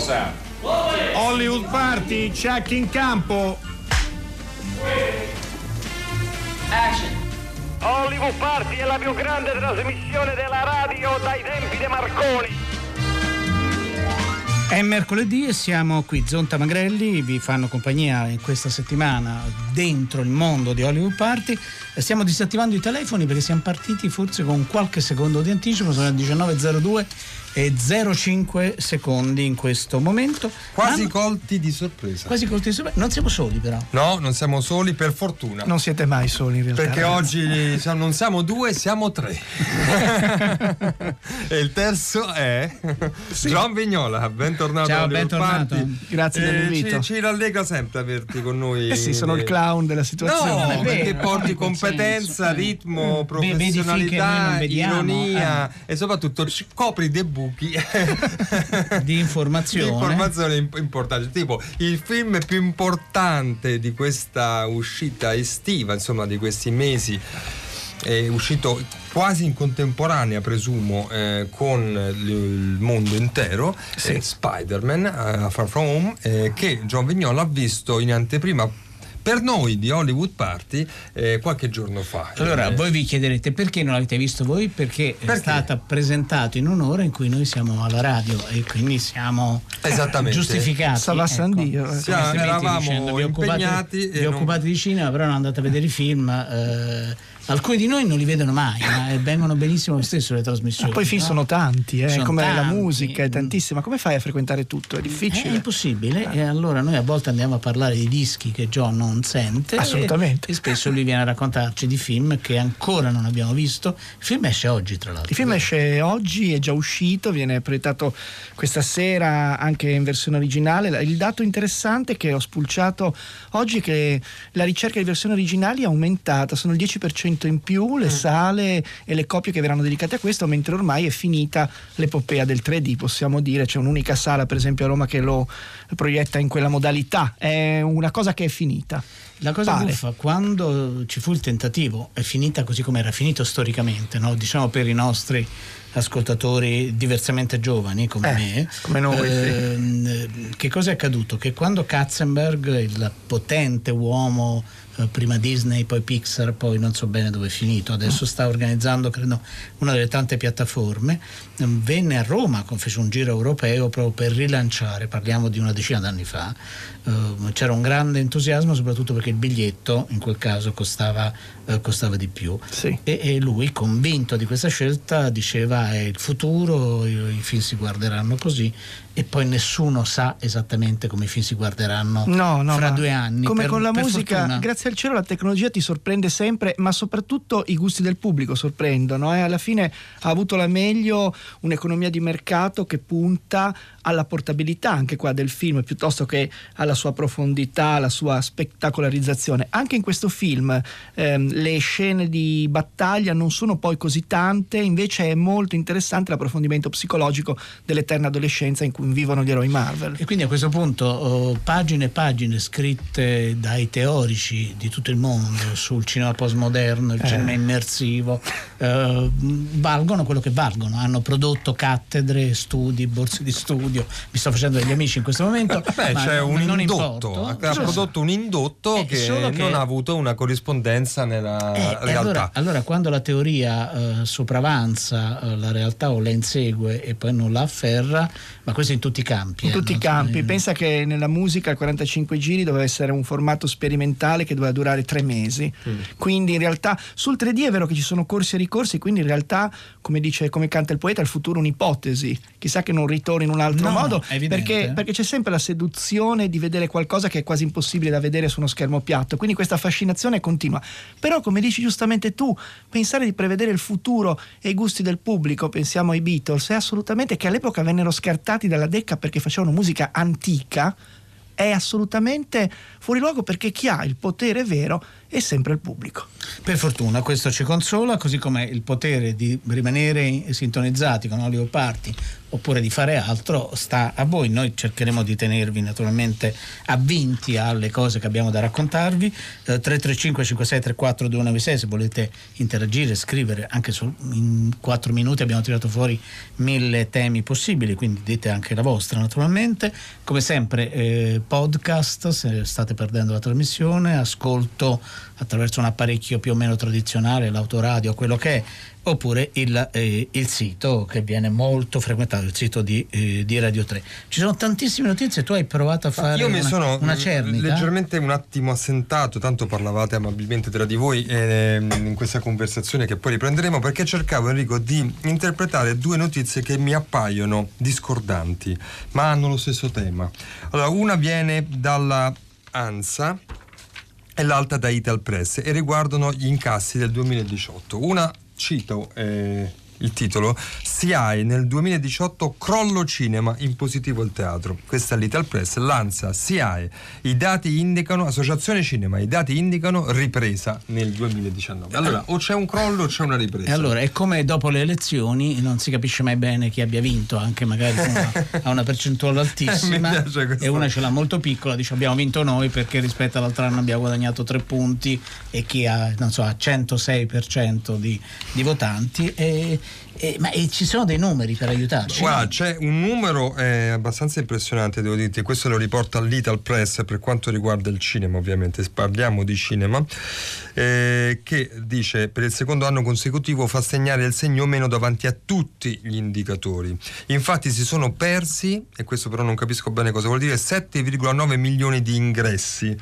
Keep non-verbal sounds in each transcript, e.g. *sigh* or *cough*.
Sound. Hollywood Party, check in campo. Action. Hollywood Party è la più grande trasmissione della radio dai tempi di Marconi. È mercoledì e siamo qui, Zonta Magrelli vi fanno compagnia in questa settimana dentro il mondo di Hollywood Party. Stiamo disattivando i telefoni perché siamo partiti forse con qualche secondo di anticipo, sono le 19.02 e 05 secondi in questo momento. Quasi Ma- colti di sorpresa. quasi colti di sorpresa. Non siamo soli però. No, non siamo soli per fortuna. Non siete mai soli in realtà. Perché oggi non siamo due, siamo tre. *laughs* e il terzo è John Vignola. Bentornato Ciao, bentornato. Party. Grazie Eh, dell'invito. Ci, ci rallegra sempre averti con noi. Eh sì, sono il clown della situazione. No, perché porti quel competenza, senso, eh. ritmo, noi professionalità, ironia e soprattutto copri dei buchi *laughs* Di informazioni imp- importanti. Tipo il film più importante di questa uscita estiva, insomma, di questi mesi. È uscito quasi in contemporanea, presumo, eh, con il mondo intero, eh, Spider-Man eh, Far From Home, eh, che John Vignola ha visto in anteprima per noi di Hollywood Party eh, qualche giorno fa. Allora, Eh, voi vi chiederete perché non l'avete visto voi? Perché, è Perché? stata presentato in un'ora in cui noi siamo alla radio e quindi siamo Esattamente. giustificati. Salva ecco. San Dio, eh. Siamo- eravamo dicendo, vi occupate- impegnati e vi non- occupate di cinema, però non andate a vedere i film. eh, alcuni di noi non li vedono mai, ma *laughs* vengono benissimo lo stesso le trasmissioni. Ma poi i film no? sono tanti, eh, Sono come la tanti. musica è tantissima. Come fai a frequentare tutto? È È difficile. impossibile e allora noi a volte andiamo a parlare di dischi che John non sente Assolutamente. e, e spesso lui viene a raccontarci di film che ancora non abbiamo visto. Il film esce oggi tra l'altro. Il film esce oggi, è già uscito, viene proiettato questa sera anche in versione originale. Il dato interessante che ho spulciato oggi è che la ricerca di versioni originali è aumentata, sono il 10% in più le sale e le copie che verranno dedicate a questo, mentre ormai è finita l'epopea del 3D, possiamo dire, c'è un'unica sala per esempio a Roma che lo proietta in quella modalità, è una cosa che è finita. La cosa Pare. buffa, quando ci fu il tentativo, è finita così come era finito storicamente, no? diciamo per i nostri ascoltatori diversamente giovani come Eh, me. come noi, sì. ehm, Che cosa è accaduto? Che quando Katzenberg, il potente uomo eh, prima Disney, poi Pixar, poi non so bene dove è finito, adesso sta organizzando credo una delle tante piattaforme, ehm, venne a Roma, fece un giro europeo proprio per rilanciare, parliamo di una decina d'anni fa, ehm, c'era un grande entusiasmo soprattutto perché il biglietto in quel caso costava, eh, costava di più. Sì. e, e lui convinto di questa scelta diceva è il futuro, i, i film si guarderanno così e poi nessuno sa esattamente come i film si guarderanno No, no, fra due anni. Come per- con la musica, fortuna. grazie al cielo la tecnologia ti sorprende sempre, ma soprattutto i gusti del pubblico sorprendono. eh. Alla fine ha avuto la meglio un'economia di mercato che punta alla portabilità anche qua del film piuttosto che alla sua profondità, alla sua spettacolarizzazione. Anche in questo film ehm, le scene di battaglia non sono poi così tante, invece è molto interessante l'approfondimento psicologico dell'eterna adolescenza in cui vivono gli eroi Marvel. E quindi a questo punto oh, pagine e pagine scritte dai teorici di tutto il mondo sul cinema postmoderno, il cinema immersivo, eh, valgono quello che valgono. Hanno prodotto cattedre, studi, borse di studio. Mi sto facendo degli amici in questo momento. *laughs* Beh, ma c'è un non indotto, importa. ha prodotto un indotto Eh, che, che- non ha avuto una corrispondenza nella Eh, realtà. allora, allora quando la teoria eh, sopravanza eh, la realtà o la insegue e poi non la afferra, ma questo in tutti i campi. in eh, tutti i campi. Pensa che nella musica il 45 giri doveva essere un formato sperimentale che doveva durare tre mesi. Quindi in realtà sul 3D è vero che ci sono corsi ricorsi, quindi in realtà, come dice, come canta il poeta, il futuro è un'ipotesi. Chissà che non ritorni in un altro No, modo. Perché, perché c'è sempre la seduzione di vedere qualcosa che è quasi impossibile da vedere su uno schermo piatto. Quindi questa fascinazione continua. Però, come dici giustamente tu, pensare di prevedere il futuro e i gusti del pubblico, pensiamo ai Beatles, è assolutamente che all'epoca vennero scartati dalla Decca perché facevano musica antica, è assolutamente fuori luogo perché chi ha il potere vero è sempre il pubblico. Per fortuna questo ci consola, così come il potere di rimanere sintonizzati con Olivo Party oppure di fare altro sta a voi. Noi cercheremo di tenervi naturalmente avvinti alle cose che abbiamo da raccontarvi. Eh, 335 5634 296 se volete interagire, scrivere, anche su, in 4 minuti abbiamo tirato fuori mille temi possibili, quindi dite anche la vostra naturalmente. Come sempre eh, podcast, se state perdendo la trasmissione, ascolto attraverso un apparecchio più o meno tradizionale, l'autoradio, quello che è oppure il, eh, il, sito che viene molto frequentato, il sito di, eh, di, Radio 3. Ci sono tantissime notizie, tu hai provato a fare Io mi una, sono una cernita? leggermente un attimo assentato, tanto parlavate amabilmente tra di voi eh, in questa conversazione che poi riprenderemo, perché cercavo Enrico di interpretare due notizie che mi appaiono discordanti, ma hanno lo stesso tema. Allora, una viene dalla ANSA e l'altra da Ital Press e riguardano gli incassi del 2018. Una cito eh, il titolo SIAE nel 2018 crollo cinema in positivo il teatro. Questa è l'Ital Press l'ANSA SIAE i dati indicano Associazione Cinema i dati indicano ripresa nel 2019 allora o c'è un crollo o c'è una ripresa. E allora è come dopo le elezioni non si capisce mai bene chi abbia vinto anche magari una, *laughs* ha una percentuale altissima. *laughs* E una ce l'ha molto piccola dice abbiamo vinto noi perché rispetto all'altro anno abbiamo guadagnato tre punti e chi ha non so ha 106% di, di votanti. E eh, ma eh, ci sono dei numeri per aiutarci? Guarda, c'è un numero eh, abbastanza impressionante, devo dirti, questo lo riporta l'Ital Press per quanto riguarda il cinema, ovviamente, parliamo di cinema, eh, che dice per il secondo anno consecutivo fa segnare il segno meno davanti a tutti gli indicatori. Infatti si sono persi, e questo però non capisco bene cosa vuol dire, 7,9 milioni di ingressi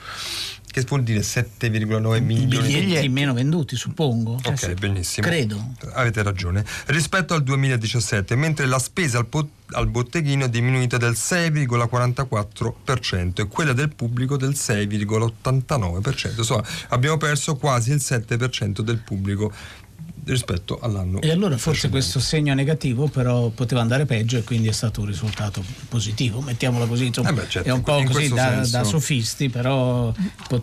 che vuol dire 7,9 milioni di biglietti meno venduti, suppongo. Ok, sì. benissimo. Credo. Avete ragione. Rispetto al 2017, mentre la spesa al, po- al botteghino è diminuita del 6,44% e quella del pubblico del 6,89%. Insomma, abbiamo perso quasi il 7% del pubblico rispetto all'anno e allora forse questo segno negativo però poteva andare peggio e quindi è stato un risultato positivo. Mettiamolo così insomma, eh beh, certo, è un po' così da, da, sofisti però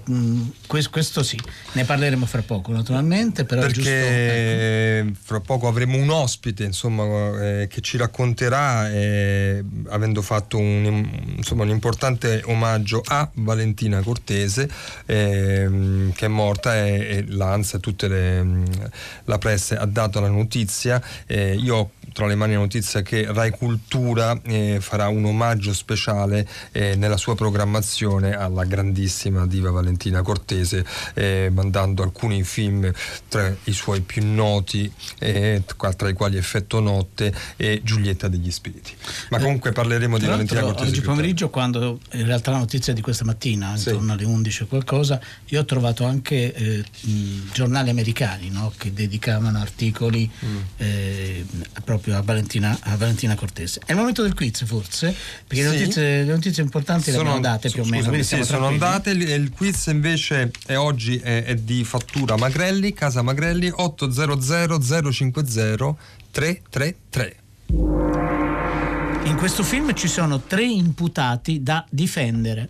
mm, questo sì. Ne parleremo fra poco naturalmente però perché giusto, ecco. fra poco avremo un ospite insomma eh, che ci racconterà eh, avendo fatto un, insomma, un importante omaggio a Valentina Cortese ehm, che è morta e, e l'ANSA tutte le la presa Press ha dato la notizia, eh, io ho tra le mani la notizia che Rai Cultura eh, farà un omaggio speciale eh, nella sua programmazione alla grandissima diva Valentina Cortese, eh, mandando alcuni film tra i suoi più noti, eh, tra i quali Effetto Notte e Giulietta degli Spiriti. Ma eh, comunque parleremo di Valentina Cortese. Oggi pomeriggio, quando in realtà la notizia di questa mattina, sì. intorno alle 11 qualcosa, io ho trovato anche giornali americani no? che dedicavano articoli mm. proprio proprio a Valentina, a Valentina Cortese. È il momento del quiz forse? Perché sì. le, notizie, le, notizie, importanti sono, le abbiamo date più o meno. Sì, sono andate, il, il, quiz invece è oggi è, è, di fattura Magrelli, Casa Magrelli 800 050 333. In questo film ci sono tre imputati da difendere.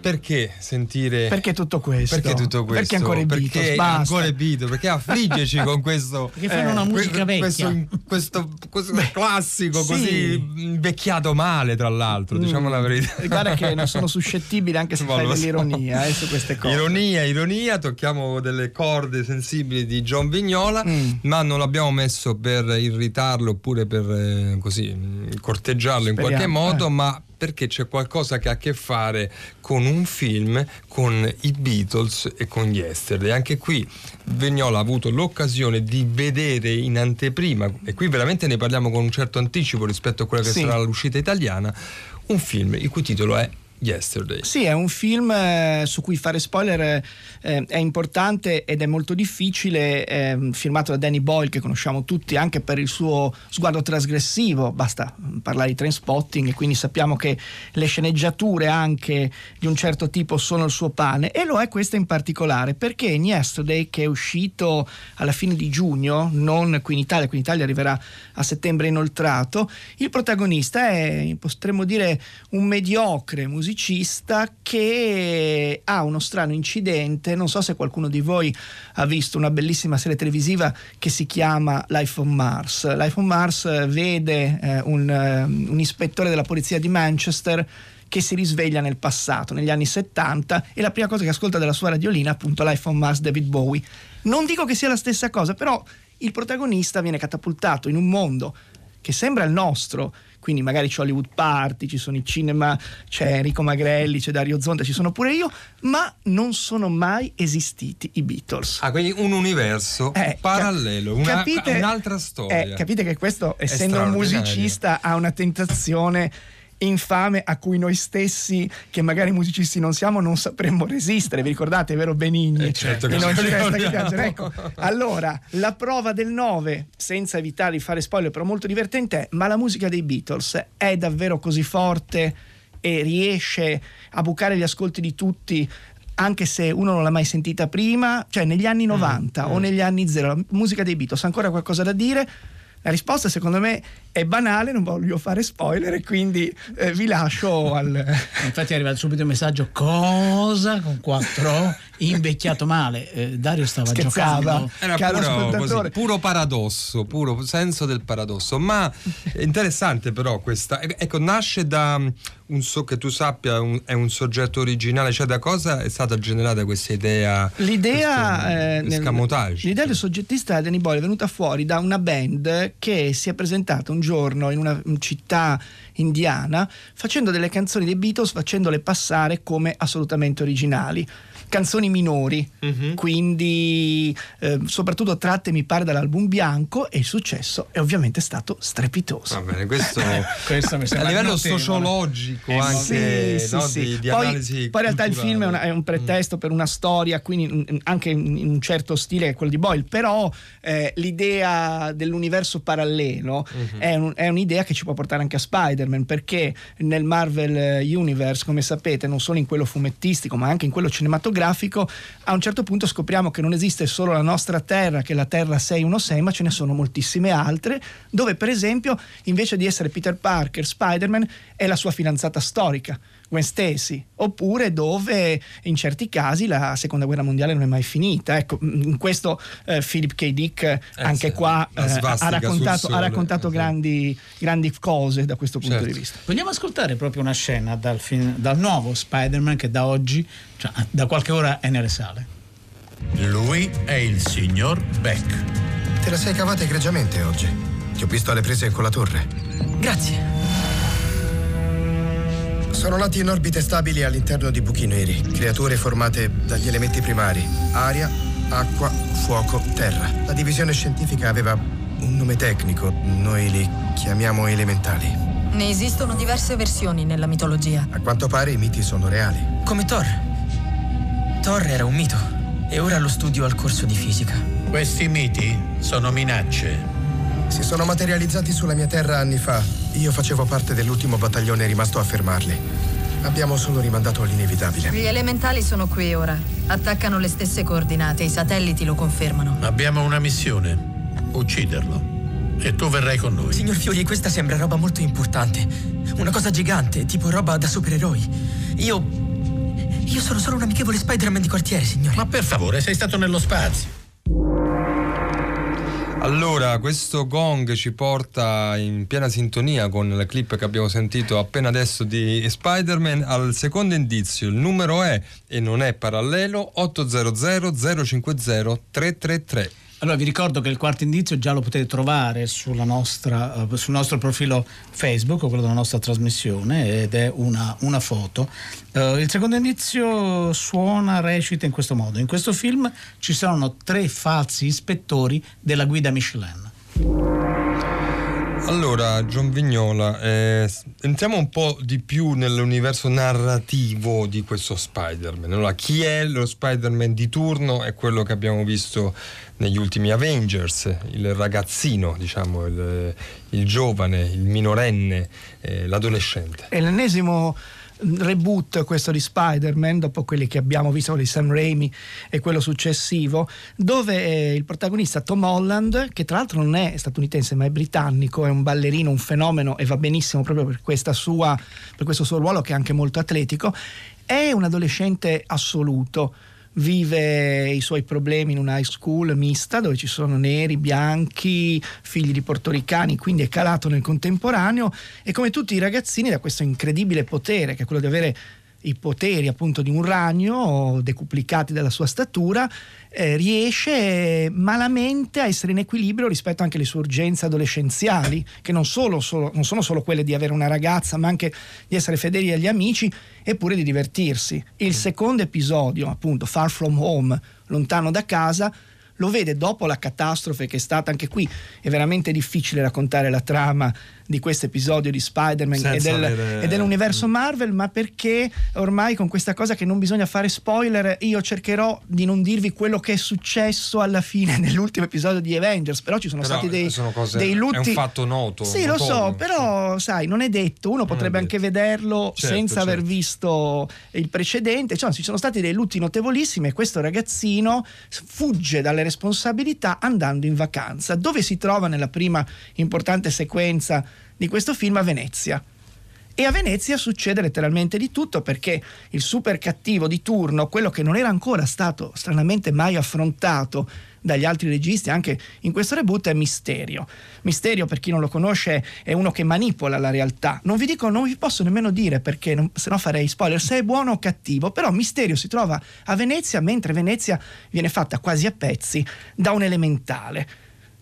perché sentire perché tutto questo perché tutto questo perché ancora i Beatles perché basta. ancora i Beatles perché affliggerci *laughs* con questo perché fanno una musica vecchia questo, questo, Beh, classico sì. così invecchiato male tra l'altro mm. diciamo la verità *laughs* guarda che ne sono *laughs* suscettibile anche se fai dell'ironia eh, su queste cose ironia ironia tocchiamo delle corde sensibili di John Vignola mm. ma non l'abbiamo messo per irritarlo oppure per eh, così corteggiarlo Speriamo, in qualche modo eh. ma perché c'è qualcosa che ha a che fare con un film, con i Beatles e con Yesterday. Anche qui Vignola ha avuto l'occasione di vedere in anteprima, e qui veramente ne parliamo con un certo anticipo rispetto a quella che sì. sarà l'uscita italiana, un film il cui titolo è Yesterday. Sì, è un film eh, su cui fare spoiler eh, è importante ed è molto difficile, è firmato da Danny Boyle che conosciamo tutti anche per il suo sguardo trasgressivo, basta parlare di train spotting e quindi sappiamo che le sceneggiature anche di un certo tipo sono il suo pane e lo è questa in particolare perché in Yesterday che è uscito alla fine di giugno, non qui in Italia, qui in Italia arriverà a settembre inoltrato, il protagonista è potremmo dire un mediocre musicista musicista che ha uno strano incidente, non so se qualcuno di voi ha visto una bellissima serie televisiva che si chiama Life on Mars. Life on Mars vede eh, un, uh, un ispettore della polizia di Manchester che si risveglia nel passato, negli anni 70, e la prima cosa che ascolta dalla sua radiolina è appunto Life on Mars David Bowie. Non dico che sia la stessa cosa, però il protagonista viene catapultato in un mondo che sembra il nostro, quindi magari c'è Hollywood Party, ci sono i cinema, c'è Enrico Magrelli, c'è Dario Zonta, ci sono pure io, ma non sono mai esistiti i Beatles. Ah, quindi un universo eh, parallelo, una, capite, un'altra storia. Eh, capite che questo, essendo un musicista, ha una tentazione infame a cui noi stessi, che magari musicisti non siamo, non sapremmo resistere. Vi ricordate, vero Benigni? Eh certo che non ci resta che piangere. Ecco, allora, la prova del 9, senza evitare di fare spoiler, però molto divertente, è, ma la musica dei Beatles è davvero così forte e riesce a bucare gli ascolti di tutti anche se uno non l'ha mai sentita prima, cioè negli anni 90 mm, o mm. negli anni 0, la musica dei Beatles, ancora qualcosa da dire? La risposta secondo me è banale, non voglio fare spoiler e quindi eh, vi lascio al... *laughs* Infatti arriva subito il messaggio cosa? Con 4 invecchiato male. Eh, Dario stava Scherzava. giocando. Era puro, così, puro, paradosso, puro senso del paradosso. Ma è interessante però questa... Ecco, nasce da un so che tu sappia un, è un soggetto originale, cioè da cosa è stata generata questa idea? L'idea, eh, nel, l'idea del soggettista Danny Boyle è venuta fuori da una band che si è presentata un giorno in una città indiana facendo delle canzoni dei Beatles, facendole passare come assolutamente originali canzoni minori, uh-huh. quindi eh, soprattutto tratte mi pare dall'album bianco e il successo è ovviamente stato strepitoso. Va bene, questo, *laughs* questo mi sembra a livello sociologico eh, anche sì, no, sì, di, di poi, analisi poi in realtà il film è, una, è un pretesto mm. per una storia, quindi anche in un certo stile che è quello di Boyle, però eh, l'idea dell'universo parallelo uh-huh. è, un, è un'idea che ci può portare anche a Spider-Man perché nel Marvel Universe, come sapete, non solo in quello fumettistico ma anche in quello cinematografico grafico, a un certo punto scopriamo che non esiste solo la nostra Terra, che è la Terra 616, ma ce ne sono moltissime altre, dove per esempio invece di essere Peter Parker, Spider-Man è la sua fidanzata storica. Gwen Stacy, oppure dove in certi casi la seconda guerra mondiale non è mai finita. Ecco, in questo eh, Philip K. Dick eh, anche sì, qua eh, ha raccontato, ha raccontato eh, grandi, grandi, cose da questo punto certo. di vista. Vogliamo ascoltare proprio una scena dal, film, dal nuovo Spider-Man che da oggi, cioè, da qualche ora è nelle sale. Lui è il signor Beck. Te la sei cavata egregiamente oggi. Ti ho visto alle prese con la torre. Grazie. Sono nati in orbite stabili all'interno di buchi neri, creature formate dagli elementi primari, aria, acqua, fuoco, terra. La divisione scientifica aveva un nome tecnico, noi li chiamiamo elementali. Ne esistono diverse versioni nella mitologia. A quanto pare i miti sono reali. Come Thor. Thor era un mito e ora lo studio al corso di fisica. Questi miti sono minacce. Si sono materializzati sulla mia terra anni fa. Io facevo parte dell'ultimo battaglione rimasto a fermarli. Abbiamo solo rimandato l'inevitabile. Gli elementali sono qui ora. Attaccano le stesse coordinate, i satelliti lo confermano. Abbiamo una missione. Ucciderlo. E tu verrai con noi. Signor Fiori, questa sembra roba molto importante. Una cosa gigante, tipo roba da supereroi. Io. Io sono solo un amichevole Spider-Man di quartiere, signore. Ma per favore, sei stato nello spazio. Allora, questo gong ci porta in piena sintonia con la clip che abbiamo sentito appena adesso di Spider-Man al secondo indizio. Il numero è, e non è parallelo, 800 050 333. Allora vi ricordo che il quarto indizio già lo potete trovare nostra, uh, sul nostro profilo Facebook, quello della nostra trasmissione, ed è una, una foto. Uh, il secondo indizio suona, recita in questo modo. In questo film ci sono tre falsi ispettori della guida Michelin. Allora, John Vignola, eh, entriamo un po' di più nell'universo narrativo di questo Spider-Man. Allora, chi è lo Spider-Man di turno? È quello che abbiamo visto negli ultimi Avengers, il ragazzino, diciamo, il, il giovane, il minorenne, eh, l'adolescente. È l'ennesimo reboot questo di Spider-Man dopo quelli che abbiamo visto di Sam Raimi e quello successivo dove il protagonista Tom Holland che tra l'altro non è statunitense ma è britannico è un ballerino un fenomeno e va benissimo proprio per, sua, per questo suo ruolo che è anche molto atletico è un adolescente assoluto vive i suoi problemi in una high school mista dove ci sono neri, bianchi, figli di portoricani, quindi è calato nel contemporaneo. E come tutti i ragazzini da questo incredibile potere che è quello di avere i poteri appunto di un ragno decuplicati dalla sua statura, eh, riesce malamente a essere in equilibrio rispetto anche alle sue urgenze adolescenziali, che non, solo, solo, non sono solo quelle di avere una ragazza, ma anche di essere fedeli agli amici eppure di divertirsi. Il secondo episodio, appunto, Far From Home, lontano da casa, lo vede dopo la catastrofe che è stata anche qui. È veramente difficile raccontare la trama di questo episodio di Spider-Man e, del, avere... e, dell'universo Marvel, ma perché ormai con questa cosa che non bisogna fare spoiler, io cercherò di non dirvi quello che è successo alla fine *laughs* nell'ultimo episodio di Avengers, però ci sono però stati dei, sono cose, dei lutti. È un fatto noto. Sì, lo so, però sai, non è detto, uno potrebbe anche vederlo certo, senza certo. aver visto il precedente, cioè, ci sono stati dei lutti notevolissimi e questo ragazzino fugge dalle responsabilità andando in vacanza. Dove si trova nella prima importante sequenza di questo film a Venezia. E a Venezia succede letteralmente di tutto perché il super cattivo di turno, quello che non era ancora stato stranamente mai affrontato dagli altri registi, anche in questo reboot, è Misterio. Misterio, per chi non lo conosce, è uno che manipola la realtà. Non vi dico, non vi posso nemmeno dire perché, non, se farei spoiler, se è buono o cattivo, però Misterio si trova a Venezia mentre Venezia viene fatta quasi a pezzi da un elementale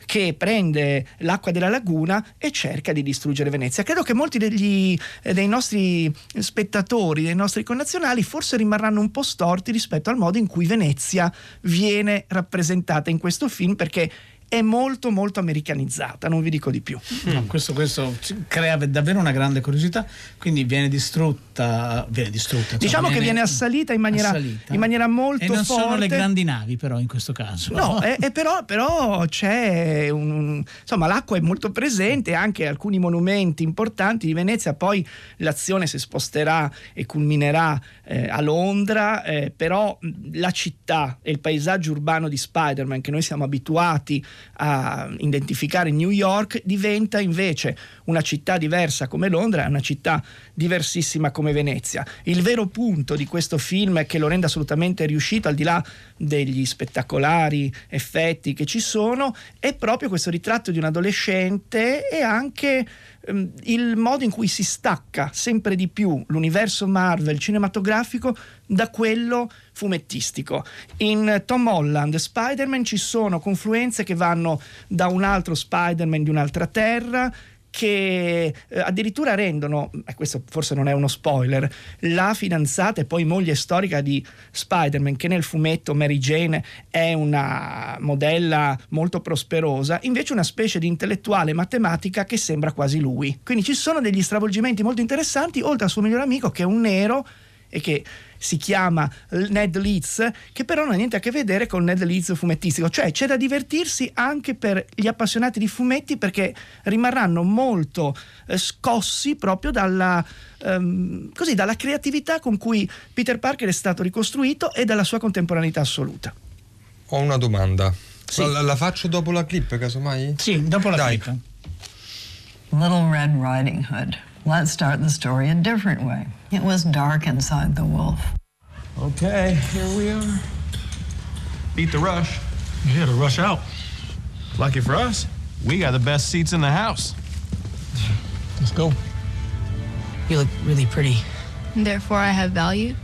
che prende l'acqua della laguna e cerca di distruggere Venezia. Credo che molti degli, eh, dei nostri spettatori, dei nostri connazionali, forse rimarranno un po' storti rispetto al modo in cui Venezia viene rappresentata in questo film perché è molto molto americanizzata, non vi dico di più. No, questo, questo, crea davvero una grande curiosità, quindi viene distrutta, viene distrutta insomma, diciamo viene che viene assalita in maniera, assalita. In maniera molto e non forte. sono le grandi navi però in questo caso. No, *laughs* e, e però, però, c'è un, insomma l'acqua è molto presente, anche alcuni monumenti importanti di Venezia, poi l'azione si sposterà e culminerà eh, a Londra, eh, però la città e il paesaggio urbano di Spider-Man che noi siamo abituati a identificare New York diventa invece una città diversa come Londra una città diversissima come Venezia. Il vero punto di questo film che lo rende assolutamente riuscito, al di là degli spettacolari effetti che ci sono, è proprio questo ritratto di un adolescente e anche ehm, il modo in cui si stacca sempre di più l'universo Marvel cinematografico da quello fumettistico. In Tom Holland, Spider-Man ci sono confluenze che vanno da un altro Spider-Man di un'altra terra, che eh, addirittura rendono, e questo forse non è uno spoiler, la fidanzata e poi moglie storica di Spider-Man, che nel fumetto Mary Jane è una modella molto prosperosa, invece una specie di intellettuale matematica che sembra quasi lui. Quindi ci sono degli stravolgimenti molto interessanti, oltre al suo migliore amico che è un nero e che si chiama Ned Leeds, che però non ha niente a che vedere con Ned Leeds fumettistico, cioè c'è da divertirsi anche per gli appassionati di fumetti perché rimarranno molto eh, scossi proprio dalla, ehm, così, dalla creatività con cui Peter Parker è stato ricostruito e dalla sua contemporaneità assoluta. Ho una domanda. Sì. La, la faccio dopo la clip, casomai? Sì, dopo la Dai. clip. Little Red Riding Hood. Let's start the story a different way. It was dark inside the wolf. Okay, here we are. Beat the rush. Yeah, to rush out. Lucky for us, we got the best seats in the house. Let's go. You look really pretty. Therefore, I have value.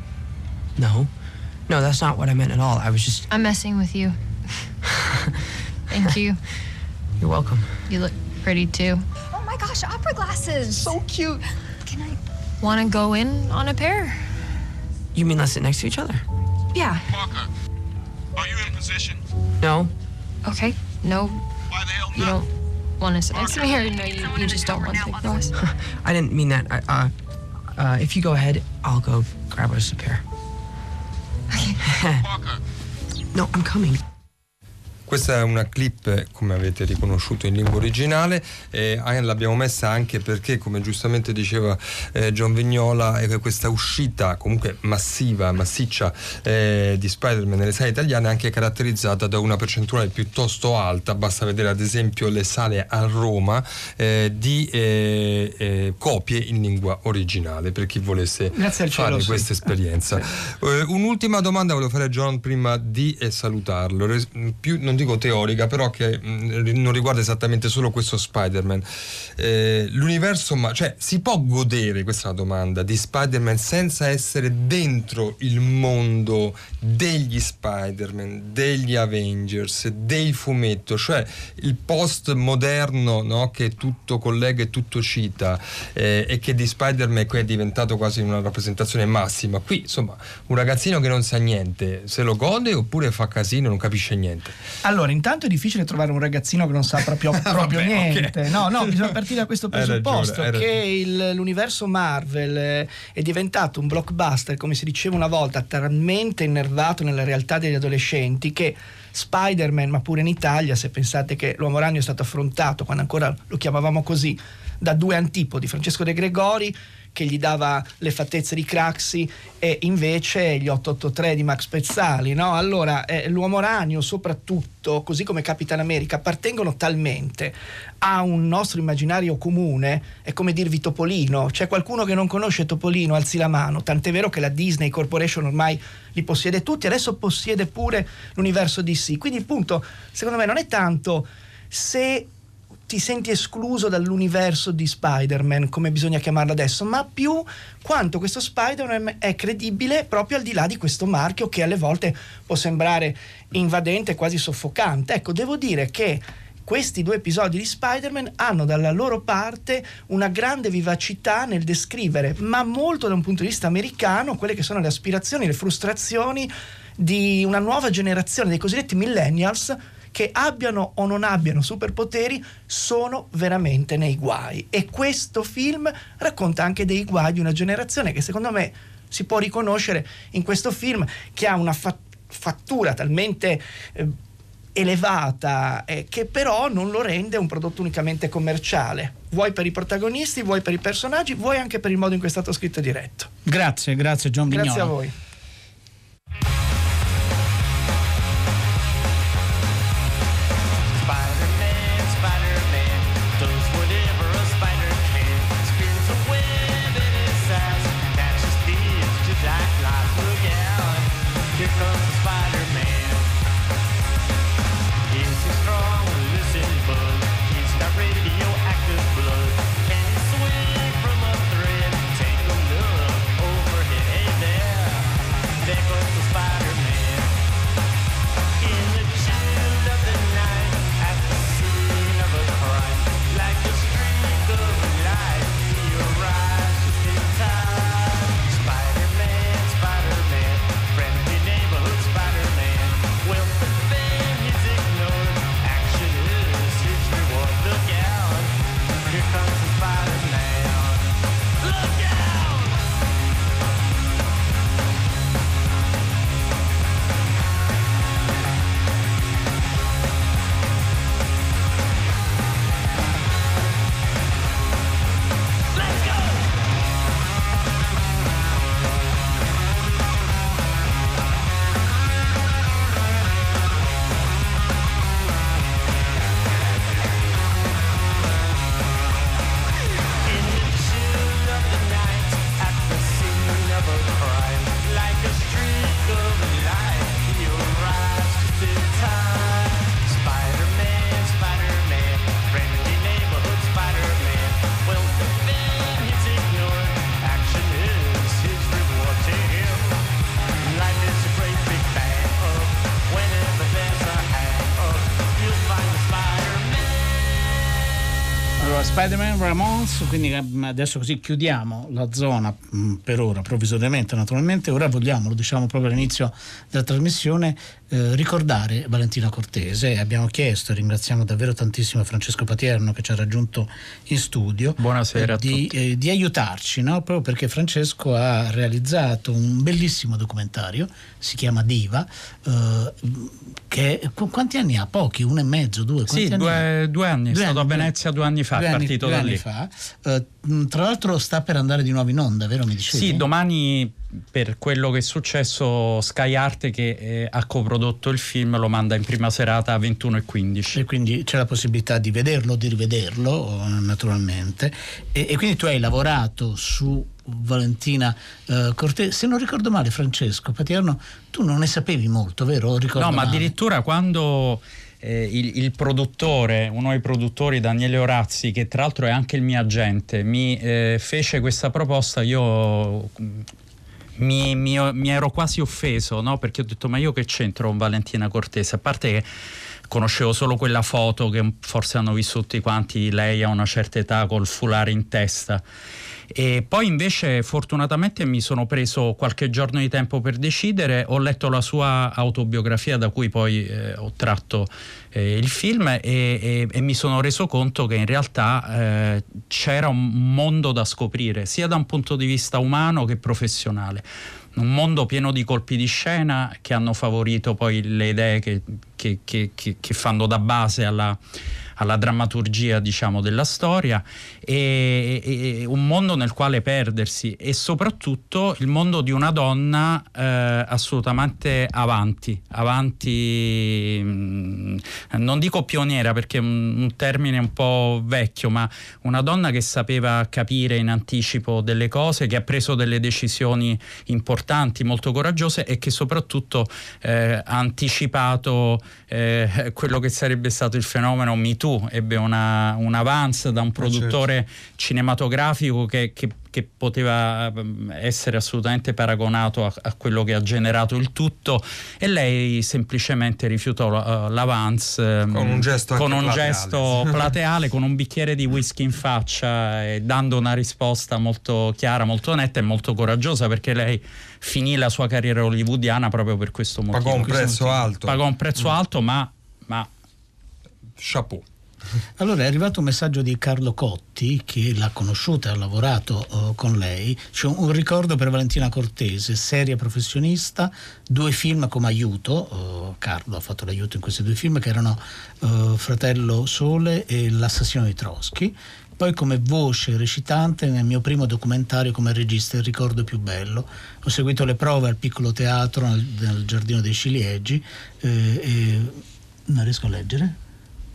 No. No, that's not what I meant at all. I was just. I'm messing with you. *laughs* Thank you. You're welcome. You look pretty too. Oh my gosh, opera glasses. So cute. Can I? Want to go in on a pair? You mean let's sit next to each other? Yeah. Parker, are you in position? No. Okay. No, Why the hell you don't want to sit next to me, here? no, you, you just don't want to take cross. *laughs* I didn't mean that. I, uh, uh, if you go ahead, I'll go grab us a pair. Parker, *laughs* No, I'm coming. Questa è una clip, come avete riconosciuto in lingua originale, e ah, l'abbiamo messa anche perché, come giustamente diceva eh, John Vignola, eh, questa uscita comunque massiva, massiccia eh, di Spider-Man nelle sale italiane è anche caratterizzata da una percentuale piuttosto alta, basta vedere ad esempio le sale a Roma, eh, di eh, eh, copie in lingua originale, per chi volesse fare cielo, sì. questa esperienza. *laughs* Eh, un'ultima domanda volevo fare a John prima di eh, salutarlo, Res- più non dico teorica, però che mh, ri- non riguarda esattamente solo questo Spider-Man. Eh, l'universo, ma cioè si può godere, questa è la domanda, di Spider-Man senza essere dentro il mondo degli Spider-Man, degli Avengers, del fumetto, cioè il post moderno no, che tutto collega e tutto cita eh, e che di Spider-Man qui è diventato quasi una rappresentazione massima. Qui insomma un ragazzino che non sa niente se lo gode oppure fa casino non capisce niente. Allora, intanto è difficile trovare un ragazzino che non sa proprio, *laughs* proprio Vabbè, niente. ok. No, no, bisogna partire da questo presupposto ragione. che il- l'universo Marvel eh, è diventato un blockbuster, come si diceva una volta, talmente innervato nella realtà degli adolescenti che Spider-Man, ma pure in Italia, se pensate che l'uomo ragno è stato affrontato quando ancora lo chiamavamo così, da due antipodi, Francesco De Gregori che gli dava le fattezze di Craxi e invece gli 883 di Max Pezzali, no? Allora, eh, l'uomo ragno soprattutto, così come Capitan America, appartengono talmente a un nostro immaginario comune, è come dirvi Topolino, c'è qualcuno che non conosce Topolino, alzi la mano, tant'è vero che la Disney Corporation ormai li possiede tutti, adesso possiede pure l'universo DC, quindi il punto, secondo me, non è tanto se ti senti escluso dall'universo di Spider-Man, come bisogna chiamarlo adesso, ma più quanto questo Spider-Man è credibile proprio al di là di questo marchio che alle volte può sembrare invadente, quasi soffocante. Ecco, devo dire che questi due episodi di Spider-Man hanno dalla loro parte una grande vivacità nel descrivere, ma molto da un punto di vista americano, quelle che sono le aspirazioni, le frustrazioni di una nuova generazione dei cosiddetti millennials che abbiano o non abbiano superpoteri sono veramente nei guai. E questo film racconta anche dei guai di una generazione che secondo me si può riconoscere in questo film che ha una fa- fattura talmente eh, elevata eh, che però non lo rende un prodotto unicamente commerciale. Vuoi per i protagonisti, vuoi per i personaggi vuoi anche per il modo in cui è stato scritto e diretto. Grazie, grazie John Vignola. grazie a voi five. Spider-Man Ramones, quindi eh, adesso così chiudiamo la zona mh, per ora, provvisoriamente naturalmente. Ora vogliamo, lo diciamo proprio all'inizio della trasmissione, eh, ricordare Valentina Cortese. Abbiamo chiesto e ringraziamo davvero tantissimo Francesco Patierno che ci ha raggiunto in studio. Buonasera eh, di, eh, di, aiutarci, no? proprio perché Francesco ha realizzato un bellissimo documentario, si chiama Diva, eh, che quanti anni ha? Pochi, uno e mezzo, due? Sì, anni due, due, anni, è stato anni, a Venezia due anni fa, due è anni, partito due da anni lì. fa. Uh, tra l'altro sta per andare di nuovo in onda, vero? Mi dicevi? Sì, domani per quello che è successo Sky Arte che eh, ha coprodotto il film lo manda in prima serata a 21 e 15. E quindi c'è la possibilità di vederlo, di rivederlo naturalmente. E, e quindi tu hai lavorato su Valentina eh, Cortese. Se non ricordo male, Francesco Patierno, tu non ne sapevi molto, vero? Ricordo no, ma male. addirittura quando eh, il, il, produttore, uno dei produttori, Daniele Orazzi, che tra l'altro è anche il mio agente, mi eh, fece questa proposta, io mi, mi, mi, ero quasi offeso, no? perché ho detto ma io che c'entro con Valentina Cortese, a parte che conoscevo solo quella foto che forse hanno visto tutti quanti, lei a una certa età col foulard in testa. E poi invece fortunatamente mi sono preso qualche giorno di tempo per decidere, ho letto la sua autobiografia da cui poi eh, ho tratto eh, il film e, e, e, mi sono reso conto che in realtà eh, c'era un mondo da scoprire, sia da un punto di vista umano che professionale. Un mondo pieno di colpi di scena che hanno favorito poi le idee che, che, che, che fanno da base alla, alla drammaturgia diciamo, della storia e, e, un mondo nel quale perdersi e soprattutto il mondo di una donna eh, assolutamente avanti, avanti mh, mm, non dico pioniera perché è un, un, termine un po' vecchio, ma una donna che sapeva capire in anticipo delle cose, che ha preso delle decisioni importanti, molto coraggiose e che soprattutto eh, ha anticipato eh, quello che sarebbe stato il fenomeno Me Too, ebbe una, un avance da un produttore certo. cinematografico che, che che poteva ehm, essere assolutamente paragonato a, a, quello che ha generato il tutto e lei semplicemente rifiutò uh, l'avance ehm, con un gesto, con un plateale. gesto *laughs* plateale con un bicchiere di whisky in faccia e dando una risposta molto chiara, molto netta e molto coraggiosa perché lei finì la sua carriera hollywoodiana proprio per questo motivo. Pagò un prezzo alto. Pagò un prezzo mm. alto ma, ma chapeau. Allora è arrivato un messaggio di Carlo Cotti che l'ha conosciuta e ha lavorato uh, con lei. C'è un, un, ricordo per Valentina Cortese, seria professionista, due film come aiuto. Uh, Carlo ha fatto l'aiuto in questi due film che erano uh, Fratello Sole e L'assassino di Trotsky. Poi come voce recitante nel mio primo documentario come regista Il ricordo più bello. Ho seguito le prove al piccolo teatro nel, nel Giardino dei Ciliegi eh, e non riesco a leggere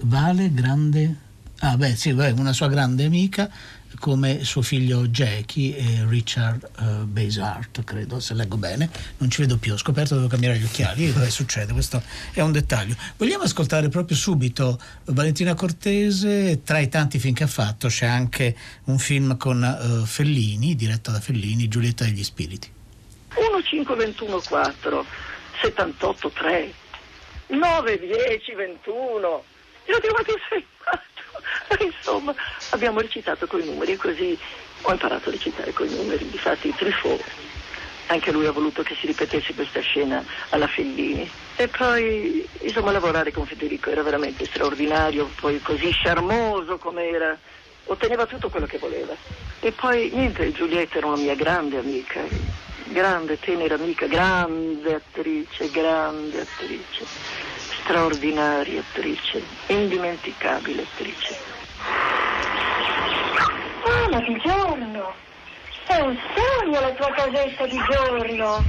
Vale, grande... Ah beh sì, una sua grande amica come suo figlio Jackie e Richard uh, Basehart, credo, se leggo bene, non ci vedo più, ho scoperto che devo cambiare gli occhiali, *laughs* cosa succede? Questo è un dettaglio. Vogliamo ascoltare proprio subito Valentina Cortese, tra i tanti film che ha fatto c'è anche un film con uh, Fellini, diretto da Fellini, Giulietta degli Spiriti. 1 5 21 4 78 3 9 10 21 e l'abbiamo disegnato. Insomma, abbiamo recitato con i numeri e così ho imparato a recitare con i numeri. Difatti Truffaut, anche lui ha voluto che si ripetesse questa scena alla Fellini. E poi, insomma, lavorare con Federico era veramente straordinario, poi così charmoso come era, otteneva tutto quello che voleva. E poi, niente, Giulietta era una mia grande amica, grande, tenera amica, grande attrice, grande attrice straordinaria attrice, indimenticabile attrice. Ah, ma di giorno! È un sogno la tua casetta di giorno!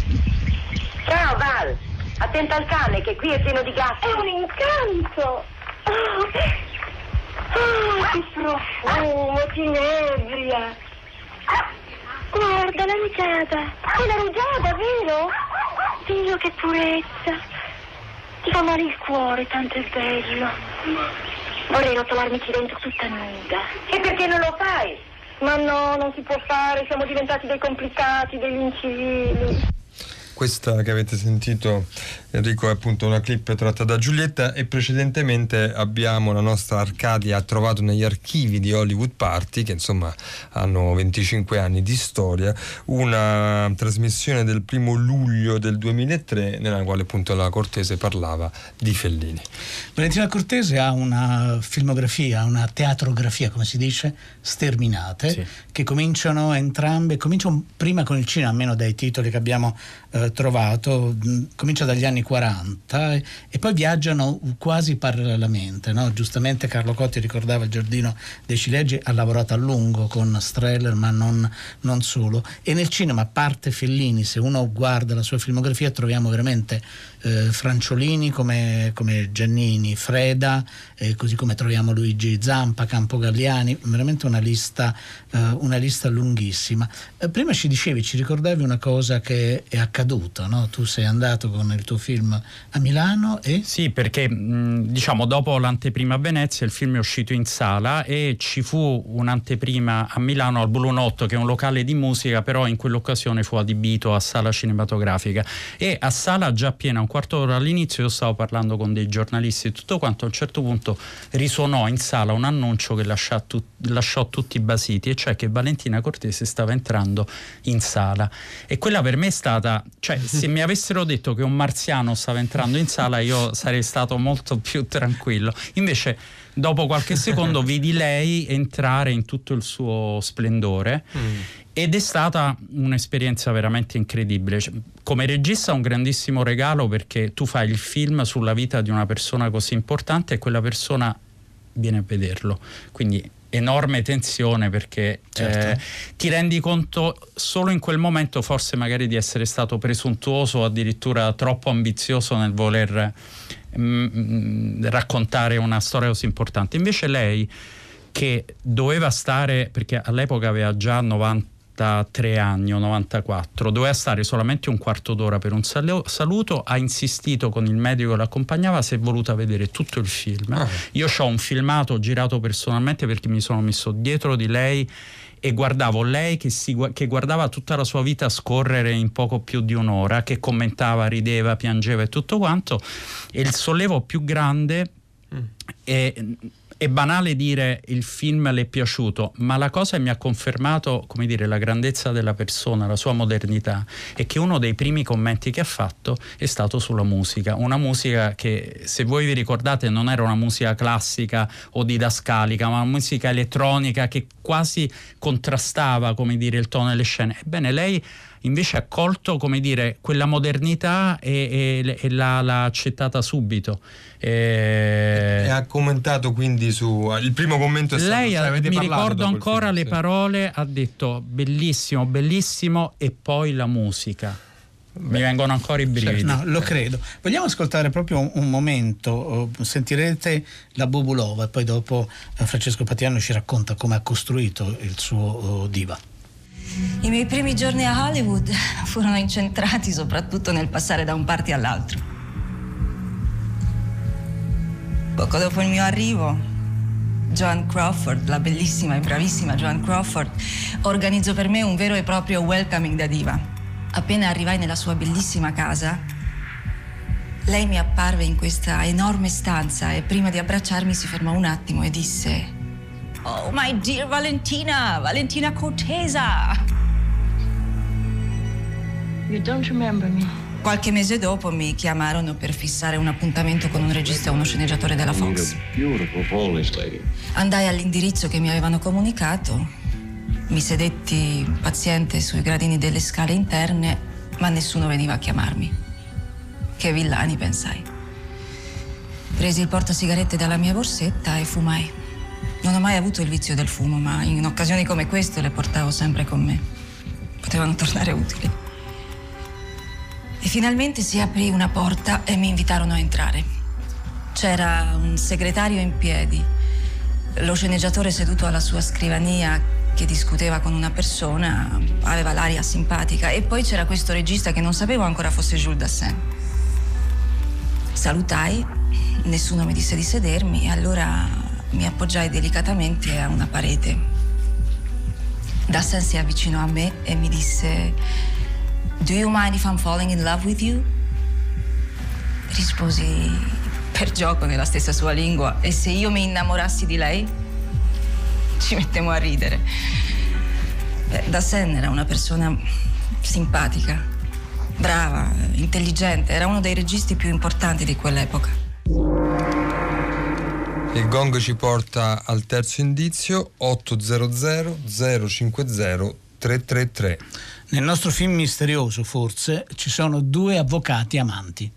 Ciao Val! Attenta al cane che qui è pieno di gatti! È un incanto! Oh, oh che profumo, ti inebria! Guarda la rugiada! È la rugiada, vero? Dio, che purezza! Ti fa male il cuore, tanto è bello. Vorrei rotolarmici dentro tutta nuda. E perché non lo fai? Ma no, non si può fare, siamo diventati dei complicati, degli incivili. Questa che avete sentito Enrico è appunto una clip tratta da Giulietta e precedentemente abbiamo la nostra Arcadia ha trovato negli archivi di Hollywood Party che insomma hanno 25 anni di storia una trasmissione del primo luglio del 2003 nella quale appunto la Cortese parlava di Fellini. Valentina Cortese ha una filmografia, una teatrografia come si dice, sterminate Sì. che cominciano entrambe, cominciano prima con il cinema, almeno dai titoli che abbiamo eh, trovato, comincia dagli anni 40 e, e poi viaggiano quasi parallelamente. no? Giustamente Carlo Cotti ricordava il Giardino dei Ciliegi, ha lavorato a lungo con Streller, ma non, non solo. E nel cinema, a parte Fellini, se uno guarda la sua filmografia, troviamo veramente eh, Franciolini come, come Giannini, Freda, eh, così come troviamo Luigi Zampa, Campo Galliani, veramente una lista, eh, una lista lunghissima. Eh, prima ci dicevi, ci ricordavi una cosa che è accaduta, no? tu sei andato con il tuo film a Milano e... Sì, perché diciamo dopo l'anteprima a Venezia il film è uscito in sala e ci fu un'anteprima a Milano al Bulunotto che è un locale di musica, però in quell'occasione fu adibito a sala cinematografica e a sala già piena, un quarto d'ora all'inizio io stavo parlando con dei giornalisti e tutto quanto. A un certo punto risuonò in sala un annuncio che lasciò, tu- lasciò tutti basiti e cioè che Valentina Cortese stava entrando in sala. E quella per me è stata, cioè *laughs* se mi avessero detto che un marziano stava entrando in sala io sarei stato molto più tranquillo. Invece dopo qualche secondo vidi lei entrare in tutto il suo splendore ed è stata un'esperienza veramente incredibile. Cioè, Come regista un grandissimo regalo perché tu fai il film sulla vita di una persona così importante e quella persona viene a vederlo. Quindi enorme tensione perché Certo. eh, ti rendi conto solo in quel momento forse magari di essere stato presuntuoso o addirittura troppo ambizioso nel voler mm, mm, raccontare una storia così importante. Invece lei che doveva stare, perché all'epoca aveva già 93 anni o 94, doveva stare solamente un quarto d'ora per un sal- saluto, ha insistito con il medico che l'accompagnava, si è voluta vedere tutto il film. Io ho un filmato girato personalmente perché mi sono messo dietro di lei e guardavo lei che, si che guardava tutta la sua vita scorrere in poco più di un'ora, che commentava, rideva, piangeva e tutto quanto. E il sollevo più grande è, è banale dire il film le è piaciuto, ma la cosa che mi ha confermato, come dire, la grandezza della persona, la sua modernità, è che uno dei primi commenti che ha fatto è stato sulla musica. Una musica che, se voi vi ricordate, non era una musica classica o didascalica, ma una musica elettronica che quasi contrastava, come dire, il tono delle scene. Ebbene, lei invece ha colto come dire quella modernità e, e- e l'ha, l'ha accettata subito Eh, E ha commentato quindi su. Il primo commento è stato. lei cioè, ha- avete mi ricordo ancora film, le sì. parole ha detto bellissimo bellissimo e poi la musica mi vengono ancora i brividi No, lo credo. Vogliamo ascoltare proprio un, un momento, oh, sentirete la Bobulova e poi dopo eh, Francesco Patiano ci racconta come ha costruito il suo oh, diva. I miei primi giorni a Hollywood furono incentrati soprattutto nel passare da un party all'altro. Poco dopo il mio arrivo, Joan Crawford, la bellissima e bravissima Joan Crawford, organizzò per me un vero e proprio welcoming da diva. Appena arrivai nella sua bellissima casa, lei mi apparve in questa enorme stanza e prima di abbracciarmi si fermò un attimo e disse Oh, my dear Valentina, Valentina Cortesa. You don't remember me. Qualche mese dopo mi chiamarono per fissare un appuntamento con un regista e uno sceneggiatore della Fox. Beautiful boneless lady. Andai all'indirizzo che mi avevano comunicato, mi sedetti paziente sui gradini delle scale interne, ma nessuno veniva a chiamarmi. Che villani, pensai. Presi il portasigarette dalla mia borsetta e fumai. Non ho mai avuto il vizio del fumo, ma in occasioni come queste le portavo sempre con me. Potevano tornare utili. E finalmente si aprì una porta e mi invitarono a entrare. C'era un segretario in piedi, lo sceneggiatore seduto alla sua scrivania che discuteva con una persona, aveva l'aria simpatica, e poi c'era questo regista che non sapevo ancora fosse Jules Dassin. Salutai, nessuno mi disse di sedermi, e allora mi appoggiai delicatamente a una parete. Dassin si avvicinò a me e mi disse: Do you mind if I'm falling in love with you? Risposi per gioco nella stessa sua lingua e se io mi innamorassi di lei? Ci mettemmo a ridere. Beh, Dassen era una persona simpatica, brava, intelligente, era uno dei registi più importanti di quell'epoca. Il gong ci porta al terzo indizio 800 050 333. Nel nostro film misterioso, forse, ci sono due avvocati amanti.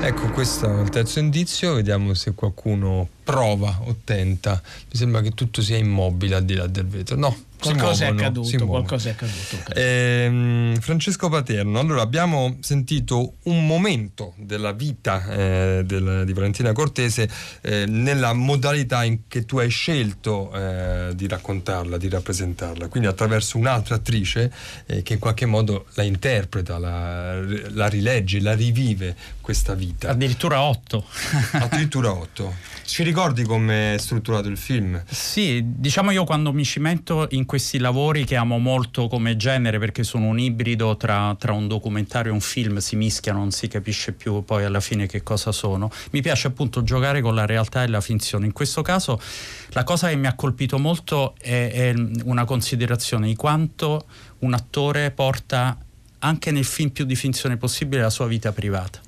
Ecco, questo è il terzo indizio, vediamo se qualcuno prova o tenta. Mi sembra che tutto sia immobile al di là del vetro. No, Qualcosa è accaduto, qualcosa è accaduto. Ehm, Francesco Paterno, allora abbiamo sentito un momento della vita eh, del- di Valentina Cortese eh, nella modalità in che tu hai scelto eh, di raccontarla, di rappresentarla, quindi attraverso un'altra attrice eh, che in qualche modo la interpreta, la, la rilegge, la rivive questa vita. Addirittura otto. *laughs* Addirittura otto. Ci ricordi come è strutturato il film? Sì, diciamo io quando mi cimento in questi lavori che amo molto come genere perché sono un ibrido tra, tra un documentario e un film, si mischiano, non si capisce più poi alla fine che cosa sono. Mi piace appunto giocare con la realtà e la finzione. In questo caso la cosa che mi ha colpito molto è, è una considerazione di quanto un attore porta anche nel film più di finzione possibile la sua vita privata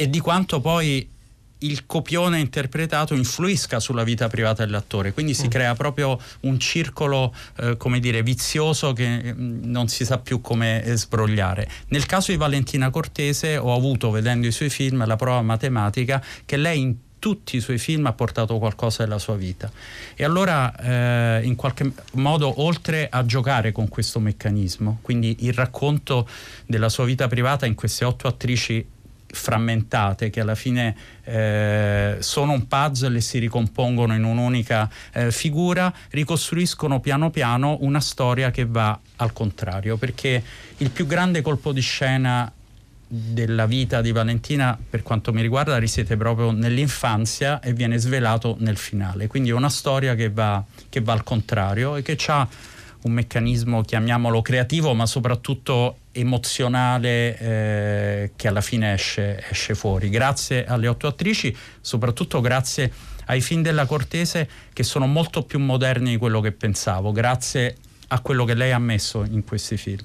e di quanto poi il copione interpretato influisca sulla vita privata dell'attore, quindi si crea proprio un circolo, eh, come dire, vizioso che mm, non si sa più come eh, sbrogliare. Nel caso di Valentina Cortese ho avuto, vedendo i suoi film, la prova matematica che lei in tutti i suoi film ha portato qualcosa della sua vita. E allora, eh, in qualche modo, oltre a giocare con questo meccanismo, quindi il racconto della sua vita privata in queste otto attrici frammentate che alla fine eh, sono un puzzle e si ricompongono in un'unica eh, figura, ricostruiscono piano piano una storia che va al contrario, perché il più grande colpo di scena della vita di Valentina per quanto mi riguarda risiede proprio nell'infanzia e viene svelato nel finale. Quindi è una storia che va, che va al contrario e che ha un meccanismo chiamiamolo creativo ma soprattutto emozionale eh, che alla fine esce, esce fuori. Grazie alle otto attrici soprattutto grazie ai film della Cortese che sono molto più moderni di quello che pensavo. Grazie a quello che lei ha messo in questi film.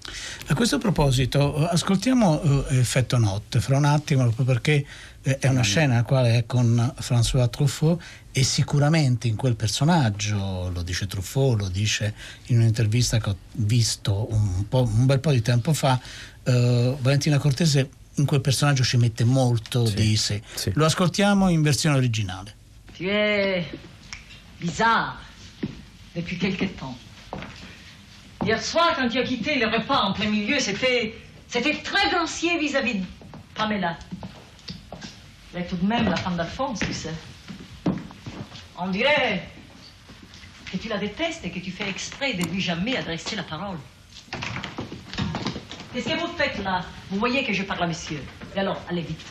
A questo proposito, ascoltiamo eh, Effetto Notte fra un attimo, proprio perché eh, è una scena nella quale è con François Truffaut e sicuramente in quel personaggio, lo dice Truffaut, lo dice in un'intervista che ho visto un, po', un bel po' di tempo fa, eh, Valentina Cortese in quel personaggio ci mette molto di sé. Lo ascoltiamo in versione originale. Tu es bizarre depuis quelque temps. Hier soir, quand tu as quitté le repas en plein milieu, c'était. C'était très grossier vis-à-vis de Pamela. Elle est tout de même la femme d'Alphonse, tu sais. On dirait que tu la détestes et que tu fais exprès de lui jamais adresser la parole. Qu'est-ce que vous faites là? Vous voyez que je parle à monsieur. Et alors, allez vite.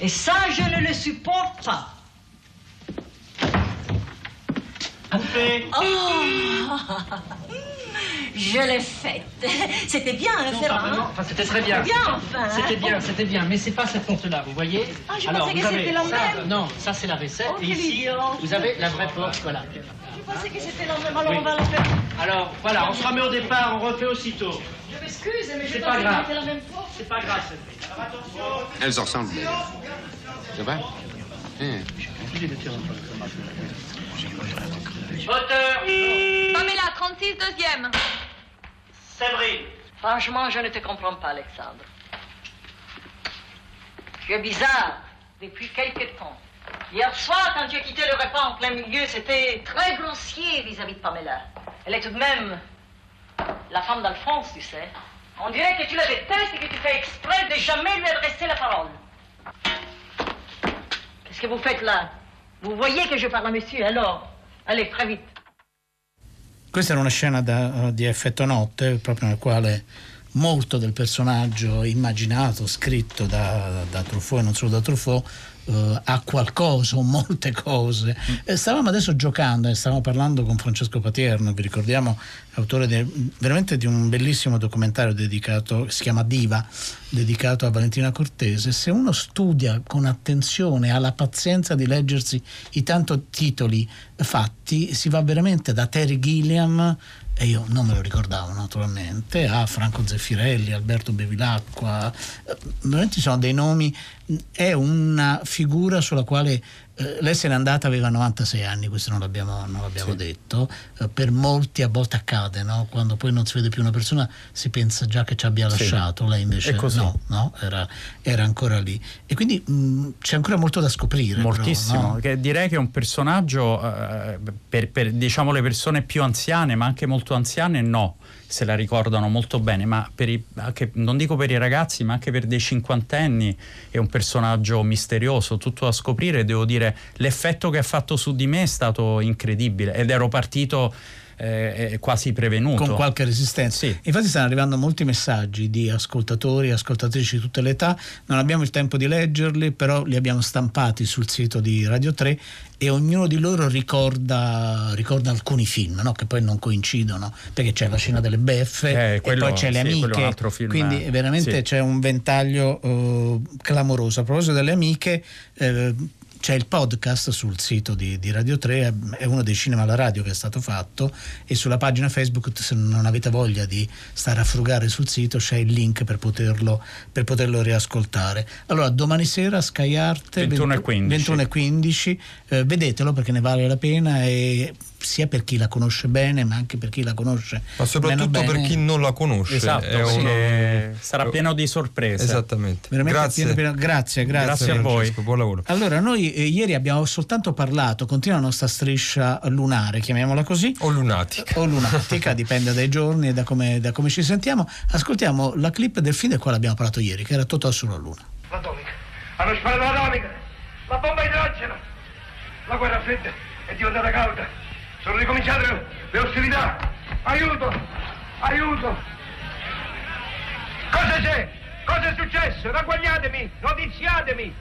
Et ça, je ne le supporte pas. Oh *laughs* Je l'ai faite. *laughs* C'était bien, hein, Non, Ferrand pas vraiment. Enfin, c'était très bien. C'était bien, enfin. hein. C'était bien, c'était bien. Mais c'est pas cette porte-là, vous voyez Ah, je Alors, pensais que c'était même. Non, ça c'est la vaisselle. Oh, et ici, vous avez la vraie porte, voilà. Je pensais que c'était la même, alors Oui. on va la faire. Alors, voilà, on se remet au départ, on refait aussitôt. Je m'excuse, mais je C'est pensais pas que grave. c'était la même fois. C'est pas grave, Sophie. Alors attention. Elles se ressemblent. Ça va Hein. Moteur Pamela, 36 deuxième. Séverine. Franchement, je ne te comprends pas, Alexandre. Tu es bizarre depuis quelque temps. Hier soir, quand tu as quitté le repas en plein milieu, c'était très grossier vis-à-vis de Pamela. Elle est tout de même la femme d'Alphonse, tu sais. On dirait que tu la détestes et que tu fais exprès de jamais lui adresser la parole. Qu'est-ce que vous faites là? Vous voyez que je parle à monsieur, alors? Allez, très vite. Questa era una scena da- eh, di effetto notte, proprio nel quale molto del personaggio immaginato, scritto da, da Truffaut e non solo da Truffaut, eh, a qualcosa o molte cose. Eh, stavamo adesso giocando e stavamo parlando con Francesco Patierno, vi ricordiamo, autore de- veramente di un bellissimo documentario dedicato, si chiama Diva, dedicato a Valentina Cortese. Se uno studia con attenzione, ha la pazienza di leggersi i tanti titoli fatti, si va veramente da Terry Gilliam e io non me lo ricordavo naturalmente, a Franco Zeffirelli, Alberto Bevilacqua, eh, veramente sono dei nomi, è una figura sulla quale eh, lei se n'è andata, aveva 96 anni, questo non l'abbiamo, non l'abbiamo Sì. detto, Eh, per molti a volte accade, no? quando poi non si vede più una persona si pensa già che ci abbia Sì. lasciato, lei invece no, no? Era, era ancora lì. E quindi mh, c'è ancora molto da scoprire. però, Moltissimo, no? che direi che è un personaggio eh, per, per, diciamo le persone più anziane, ma anche molto anziane, no, se la ricordano molto bene, ma i, anche, non dico per i ragazzi, ma anche per dei cinquantenni è un personaggio misterioso, tutto da scoprire. Devo dire, l'effetto che ha fatto su di me è stato incredibile ed ero partito eh, quasi prevenuto. con qualche resistenza. Infatti stanno arrivando molti messaggi di ascoltatori e ascoltatrici di tutte le età, non abbiamo il tempo di leggerli, però li abbiamo stampati sul sito di Radio 3 e ognuno di loro ricorda, ricorda alcuni film no? che poi non coincidono, perché c'è La scena delle beffe Eh, e quello- poi c'è Le sì, amiche, quindi eh, veramente sì. c'è un ventaglio eh, clamoroso. A proposito delle amiche, eh, c'è il podcast sul sito di, di Radio 3, è uno dei cinema alla radio che è stato fatto e sulla pagina Facebook se non avete voglia di stare a frugare sul sito c'è il link per poterlo, per poterlo riascoltare. Allora domani sera Sky Arte 21 e 15. 21 e 15, eh, vedetelo perché ne vale la pena e sia per chi la conosce bene ma anche per chi la conosce Ma soprattutto meno per chi non la conosce. Esatto, è sì. uno- Eh, sarà pieno di sorprese. Esattamente. Veramente grazie. pieno, pieno- grazie, grazie. Grazie a voi. Buon lavoro. Allora, noi eh, ieri abbiamo soltanto parlato, continua la nostra striscia lunare, chiamiamola così. O lunatica. O lunatica, dipende dai giorni e da come, da come ci sentiamo. Ascoltiamo la clip del film del quale abbiamo parlato ieri, che era Totò sulla luna. L'atomica. Hanno sparato l'atomica. La bomba a idrogeno. La guerra fredda è diventata calda. Sono ricominciate le, le ostilità. Aiuto! Aiuto! Cosa c'è? Cosa è successo? Ragguagliatemi! Notiziatemi!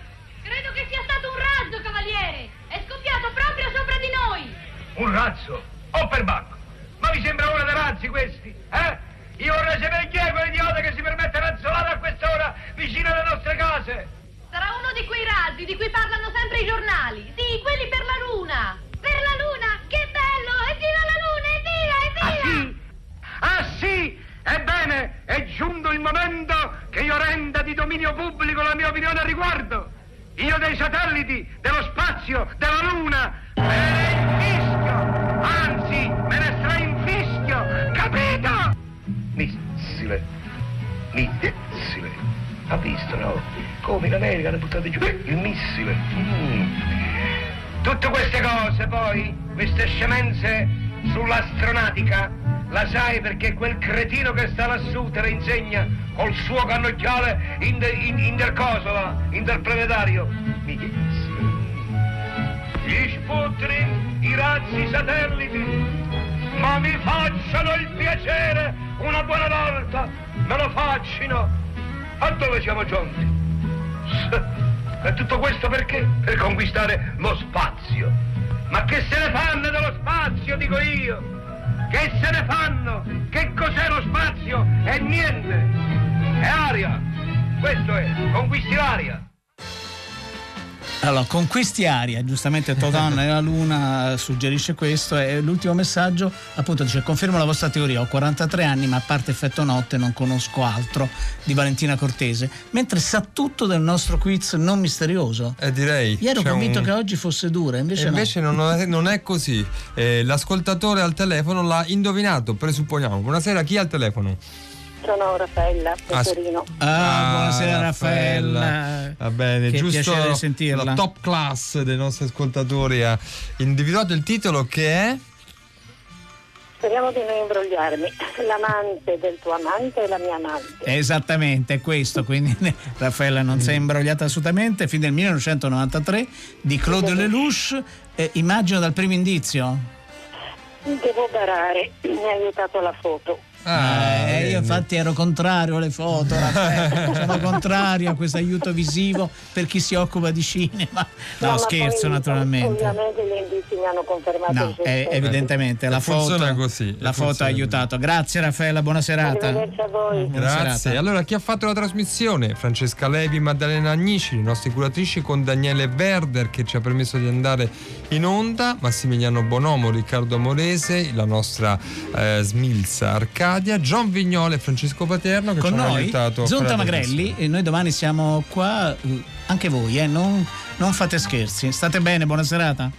Credo che sia stato un razzo, cavaliere! È scoppiato proprio sopra di noi! Un razzo? O per bacco? Ma mi sembra uno dei razzi questi, eh? Io vorrei sapere chi è quell'idiota che si permette razzolare a quest'ora vicino alle nostre case! Sarà uno di quei razzi di cui parlano sempre i giornali! Sì, quelli per la luna! Per la luna! Che bello! Evviva la luna! Evviva! Evviva! Ah sì? Ebbene, è giunto il momento che io renda di dominio pubblico la mia opinione al riguardo. Io dei satelliti, dello spazio, della luna, me ne infischio. Anzi, me ne strainfischio. Capito? Missile. Missile. Ha visto, no? Come in America hanno buttato giù il missile. Mm. Tutte queste cose poi, queste scemenze sull'astronautica, la sai perché quel cretino che sta lassù te le insegna col suo cannocchiale inter, in, intercosola, interplanetario. I razzi satelliti, ma mi facciano il piacere una buona volta, me lo faccino. A dove siamo giunti? E tutto questo perché? Per conquistare lo spazio. Ma che se ne fanno dello spazio, dico io? Che se ne fanno? Che cos'è lo spazio? È niente. È aria. Questo è. Conquisti l'aria. Allora, conquisti aria, giustamente Totan nella Luna suggerisce questo e l'ultimo messaggio appunto dice confermo la vostra teoria, ho 43 anni ma a parte effetto notte non conosco altro di Valentina Cortese, mentre sa tutto del nostro quiz non misterioso. Eh, direi. Io ero convinto un- che oggi fosse dura, invece, E invece no. non, è, non è così. Eh, l'ascoltatore al telefono l'ha indovinato, presupponiamo. Buonasera, chi è al telefono? Sono Raffaella, Ah, sì. Torino. Ah, buonasera Raffaella. Va bene, Che giusto. piacere sentirla. La top class dei nostri ascoltatori ha individuato il titolo che è. Speriamo di non imbrogliarmi. L'amante del tuo amante è la mia amante. Esattamente, è questo, quindi *laughs* Raffaella non si è imbrogliata assolutamente, fin del 1993 di Claude Lelouch, eh, immagino dal primo indizio. Devo barare, mi ha aiutato la foto. Eh, vedi. io infatti ero contrario alle foto, Raffaele. sono contrario a questo aiuto visivo per chi si occupa di cinema. No, ma scherzo naturalmente. Ovviamente gli indizi mi hanno confermato No, è, stile. evidentemente la Funziona foto, così, la foto ha aiutato. Grazie Raffaella, buona serata. A voi. Buona Grazie. serata. Allora, chi ha fatto la trasmissione? Francesca Levi, Maddalena Agnici, le nostre curatrici con Daniele Verder che ci ha permesso di andare in onda, Massimiliano Bonomo, Riccardo Amorese, la nostra eh, Smilza Arcadia, John Vignole e Francesco Paterno che Con ci hanno noi, aiutato. Zonta Magrelli, e noi domani siamo qua, eh, anche voi, eh, non, non fate scherzi. State bene, buona serata.